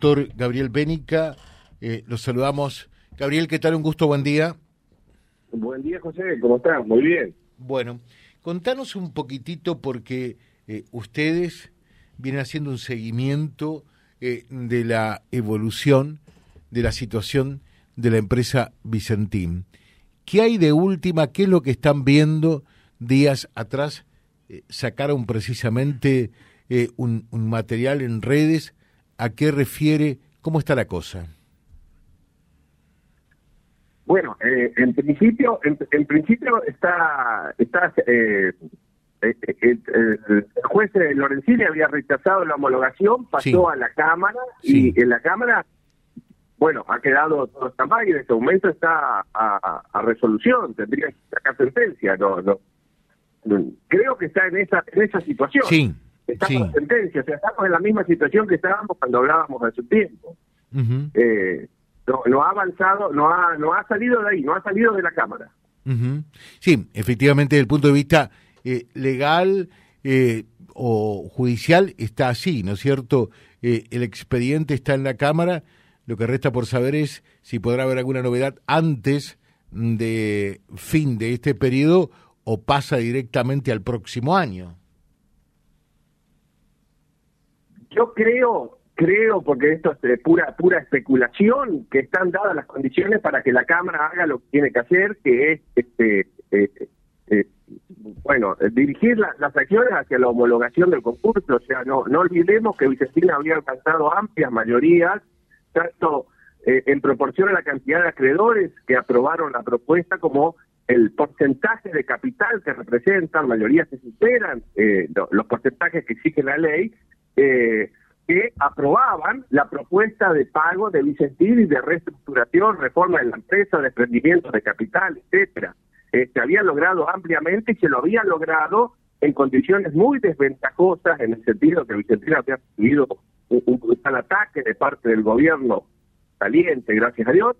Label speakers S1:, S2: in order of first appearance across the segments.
S1: doctor Gabriel Bénica. Eh, los saludamos. Gabriel, ¿qué tal? Un gusto, buen día.
S2: Buen día, José, ¿cómo estás? Muy bien.
S1: Bueno, contanos un poquitito porque eh, ustedes vienen haciendo un seguimiento eh, de la evolución de la situación de la empresa Vicentín. ¿Qué hay de última? ¿Qué es lo que están viendo días atrás? sacaron precisamente un, un material en redes a qué refiere, cómo está la cosa.
S2: Bueno, eh, en principio, en, principio está, está eh, eh, el juez Lorenzini había rechazado la homologación, pasó a la cámara y en la cámara, bueno, ha quedado todo esta y en este momento está a, resolución, tendría que sacar sentencia, no, no, creo que está en esa en esa situación.
S1: Sí.
S2: Estamos en sentencia, o sea, estamos en la misma situación que estábamos cuando hablábamos hace un tiempo. eh, no, ha avanzado, no ha, no ha salido de ahí, no ha salido de la Cámara.
S1: Sí, efectivamente, desde el punto de vista eh, legal eh, o judicial está así, ¿no es cierto? Eh, el expediente está en la Cámara, lo que resta por saber es si podrá haber alguna novedad antes de fin de este periodo o pasa directamente al próximo año.
S2: Yo creo, creo, porque esto es pura pura especulación, que están dadas las condiciones para que la Cámara haga lo que tiene que hacer, que es este eh, eh, bueno, dirigir las acciones hacia la homologación del concurso. O sea, no, no olvidemos que Vicentina había alcanzado amplias mayorías, tanto eh, en proporción a la cantidad de acreedores que aprobaron la propuesta como el porcentaje de capital que representan, mayorías que superan los porcentajes que exige la ley, eh, que aprobaban la propuesta de pago de Vicentín y de reestructuración, reforma de la empresa, desprendimiento de capital, etcétera. Se había logrado ampliamente y se lo había logrado en condiciones muy desventajosas, en el sentido que Vicentín había recibido un, un, ataque de parte del gobierno saliente, gracias a Dios,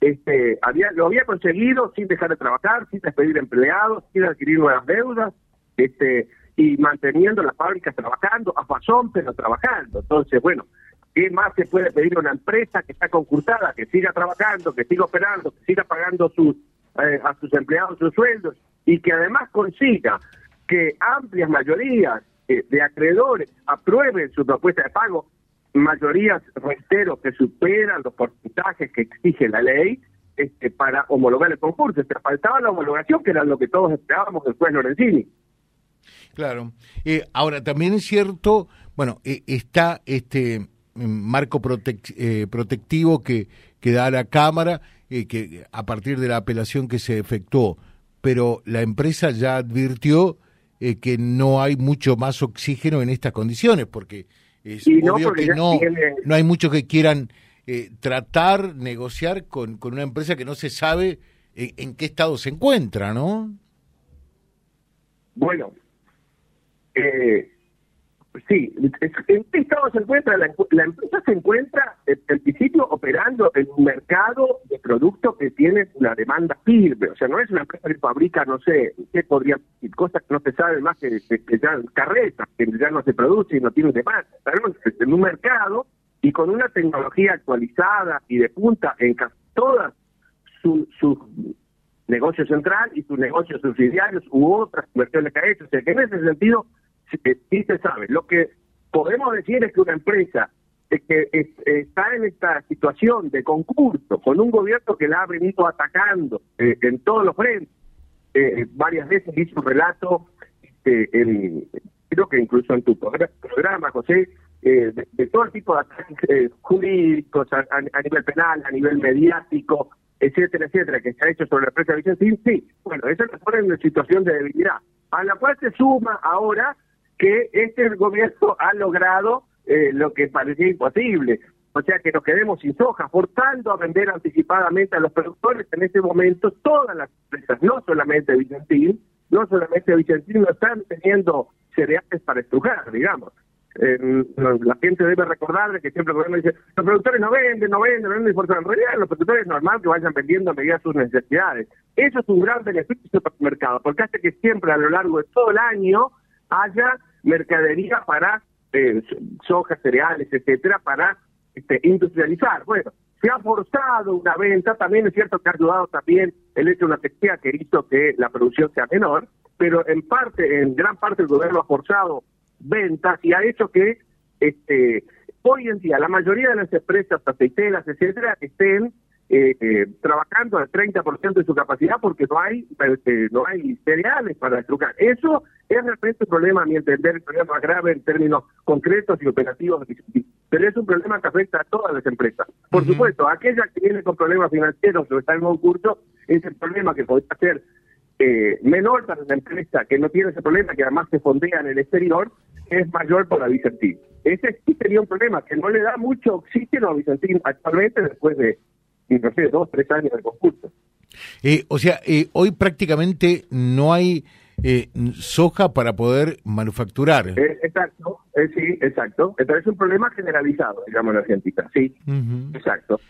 S2: este, había, lo había conseguido sin dejar de trabajar, sin despedir empleados, sin adquirir nuevas deudas, este, y manteniendo las fábricas trabajando, a pasón, pero trabajando. Entonces, bueno, ¿qué más se puede pedir a una empresa que está concursada, que siga trabajando, que siga operando, que siga pagando sus, eh, a sus empleados sus sueldos y que además consiga que amplias mayorías eh, de acreedores aprueben su propuesta de pago, mayorías, reitero, que superan los porcentajes que exige la ley, este, para homologar el concurso. Se faltaba la homologación, que era lo que todos esperábamos del juez Lorenzini.
S1: Claro. Eh, ahora, también es cierto, bueno, eh, está este mm, marco eh, protectivo que, que da la Cámara, que a partir de la apelación que se efectuó, pero la empresa ya advirtió que no hay mucho más oxígeno en estas condiciones, porque es obvio que no, no hay muchos que quieran tratar, negociar con, con una empresa que no se sabe en qué estado se encuentra, ¿no?
S2: Bueno, eh, sí, ¿en qué estado se encuentra? La, empresa se encuentra, en principio, operando en un mercado de productos que tiene una demanda firme. O sea, no es una empresa que fabrica, no sé, qué podría cosas que no se saben más que, que, ya carretas, que ya no se produce y no tiene demanda. Estamos en un mercado y con una tecnología actualizada y de punta en casi todas sus negocio central y sus negocios subsidiarios u otras inversiones que ha hecho. O sea, que en ese sentido sí se sabe. Lo que podemos decir es que una empresa que está en esta situación de concurso con un gobierno que la ha venido atacando eh, en todos los frentes, eh, varias veces hizo un relato, este, creo que incluso en tu programa, José, eh, de, todo el tipo de ataques jurídicos a, nivel penal, a nivel mediático, etcétera, etcétera, que se ha hecho sobre la empresa de Vicentín, sí, bueno, eso nos pone en una situación de debilidad, a la cual se suma ahora que este gobierno ha logrado eh, lo que parecía imposible, o sea que nos quedemos sin soja, forzando a vender anticipadamente a los productores en este momento todas las empresas, no solamente Vicentín, no solamente Vicentín, no están teniendo cereales para estrujar, digamos. la gente debe recordar que siempre el gobierno dice, los productores no venden, no venden, no venden, por en realidad los productores es normal que vayan vendiendo a medida de sus necesidades. Eso es un gran beneficio para el mercado, porque hace que siempre a lo largo de todo el año haya mercadería para eh, soja, cereales, etcétera, para este, industrializar. Bueno, se ha forzado una venta, también es cierto que ha ayudado también el hecho de una sequía que hizo que la producción sea menor, pero en parte, en gran parte el gobierno ha forzado ventas y ha hecho que este hoy en día la mayoría de las empresas aceiteras, etcétera, estén eh, eh, trabajando al 30% de su capacidad porque no hay eh, no hay cereales para estrucar. Eso es realmente un problema, a mi entender, un problema grave en términos concretos y operativos, pero es un problema que afecta a todas las empresas. Por supuesto, aquellas que vienen con problemas financieros o están en un curso, es el problema que podría ser eh, menor para la empresa que no tiene ese problema, que además se fondea en el exterior, es mayor para Vicentín. Ese sí sería un problema, que no le da mucho oxígeno a Vicentín actualmente después de, no sé, dos, tres años de concurso.
S1: Eh, o sea, eh, hoy prácticamente no hay eh, soja para poder manufacturar.
S2: Eh, exacto, eh, sí, exacto. Entonces es un problema generalizado, digamos, en Argentina, sí, exacto.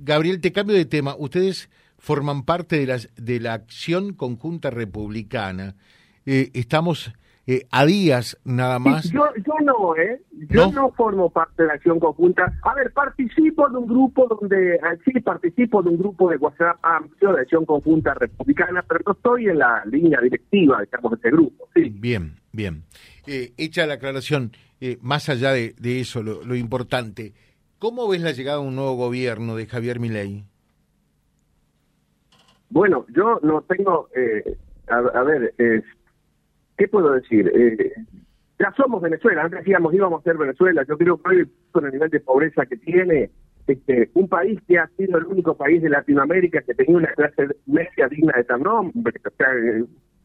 S1: Gabriel, te cambio de tema. Ustedes forman parte de, las, de la acción conjunta republicana. Estamos eh, a días nada más.
S2: yo, yo no, ¿eh? Yo ¿No? formo parte de la acción conjunta. A ver, participo de un grupo donde, ah, sí, participo de un grupo de WhatsApp amplio de acción conjunta republicana, pero no estoy en la línea directiva, digamos, de ese grupo. Sí.
S1: Bien, bien. Eh, hecha la aclaración, eh, más allá de, de eso, lo, lo, importante, ¿cómo ves la llegada de un nuevo gobierno de Javier Milei?
S2: Bueno, yo no tengo, eh, a, a, ver, eh, ¿qué puedo decir? Eh, ya somos Venezuela, antes decíamos íbamos a ser Venezuela, yo creo que con el nivel de pobreza que tiene, este, un país que ha sido el único país de Latinoamérica que tenía una clase media digna de tan nombre, o sea,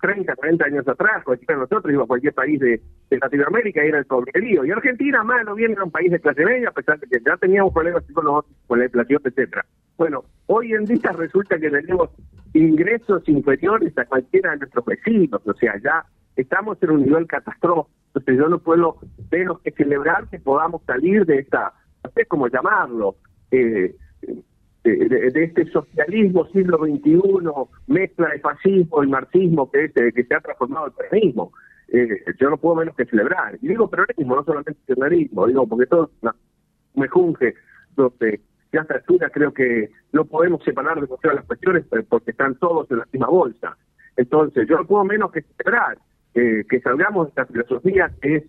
S2: 30, 40 años atrás, cualquiera nosotros iba a cualquier país de, de Latinoamérica y era el pobrerío. Y Argentina, más no viene era un país de clase media, a pesar de que ya teníamos problemas con, los, con la inflación, etcétera. Bueno, hoy en día resulta que tenemos ingresos inferiores a cualquiera de nuestros vecinos, o sea, ya estamos en un nivel catastrófico. Entonces yo no puedo menos que celebrar que podamos salir de esta, no sé cómo llamarlo, eh, de, de, este socialismo siglo XXI, mezcla de fascismo y marxismo que, es, que se ha transformado en peronismo. Eh, yo no puedo menos que celebrar. Y digo peronismo, no solamente peronismo, digo porque todo me junge, donde a esta altura creo que no podemos separar de las cuestiones porque están todos en la misma bolsa. Entonces, yo no puedo menos que celebrar eh, que salgamos de esta filosofía que es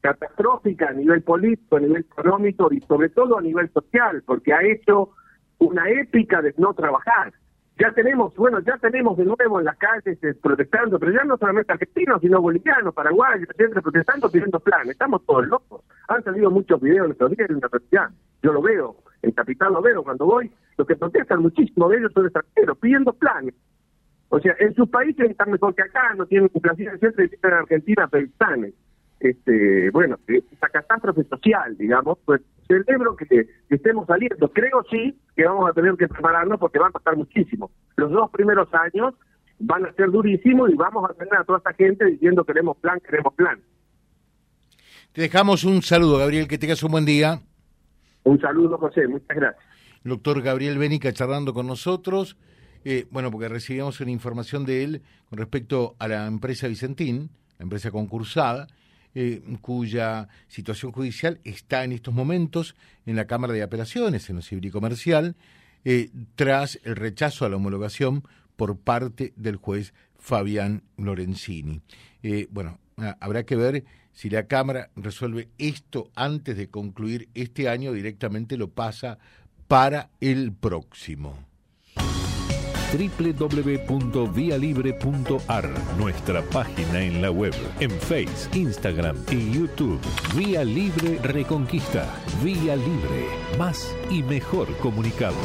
S2: catastrófica a nivel político, a nivel económico y sobre todo a nivel social, porque ha hecho una épica de no trabajar. Ya tenemos, bueno, ya tenemos de nuevo en las calles eh, protestando, pero ya no solamente argentinos, sino bolivianos, paraguayos, siempre protestando, pidiendo plan. Estamos todos locos. Han salido muchos videos en estos días en la realidad. Yo lo veo, en Capital veo cuando voy. Los que protestan muchísimo de ellos son extranjeros, pidiendo planes. O sea, en sus países están mejor que acá, no tienen inflación, siempre en Argentina pensanes. Este, bueno, esta catástrofe social, digamos, pues celebro que, que, estemos saliendo. Creo sí que vamos a tener que prepararnos porque va a costar muchísimo. Los dos primeros años van a ser durísimos y vamos a tener a toda esta gente diciendo queremos plan, queremos plan.
S1: Te dejamos un saludo, Gabriel, que tengas un buen día.
S2: Un saludo, José, muchas gracias.
S1: Doctor Gabriel Bénica charlando con nosotros. Eh, bueno, porque recibíamos una información de él con respecto a la empresa Vicentín, la empresa concursada, eh, cuya situación judicial está en estos momentos en la Cámara de Apelaciones, en lo civil y comercial, eh, tras el rechazo a la homologación por parte del juez Fabián Lorenzini. Bueno, habrá que ver si la Cámara resuelve esto antes de concluir este año, directamente lo pasa para el próximo
S3: www.vialibre.ar, nuestra página en la web, en Face, Instagram y YouTube. Vía Libre Reconquista. Vía Libre. Más y mejor comunicados.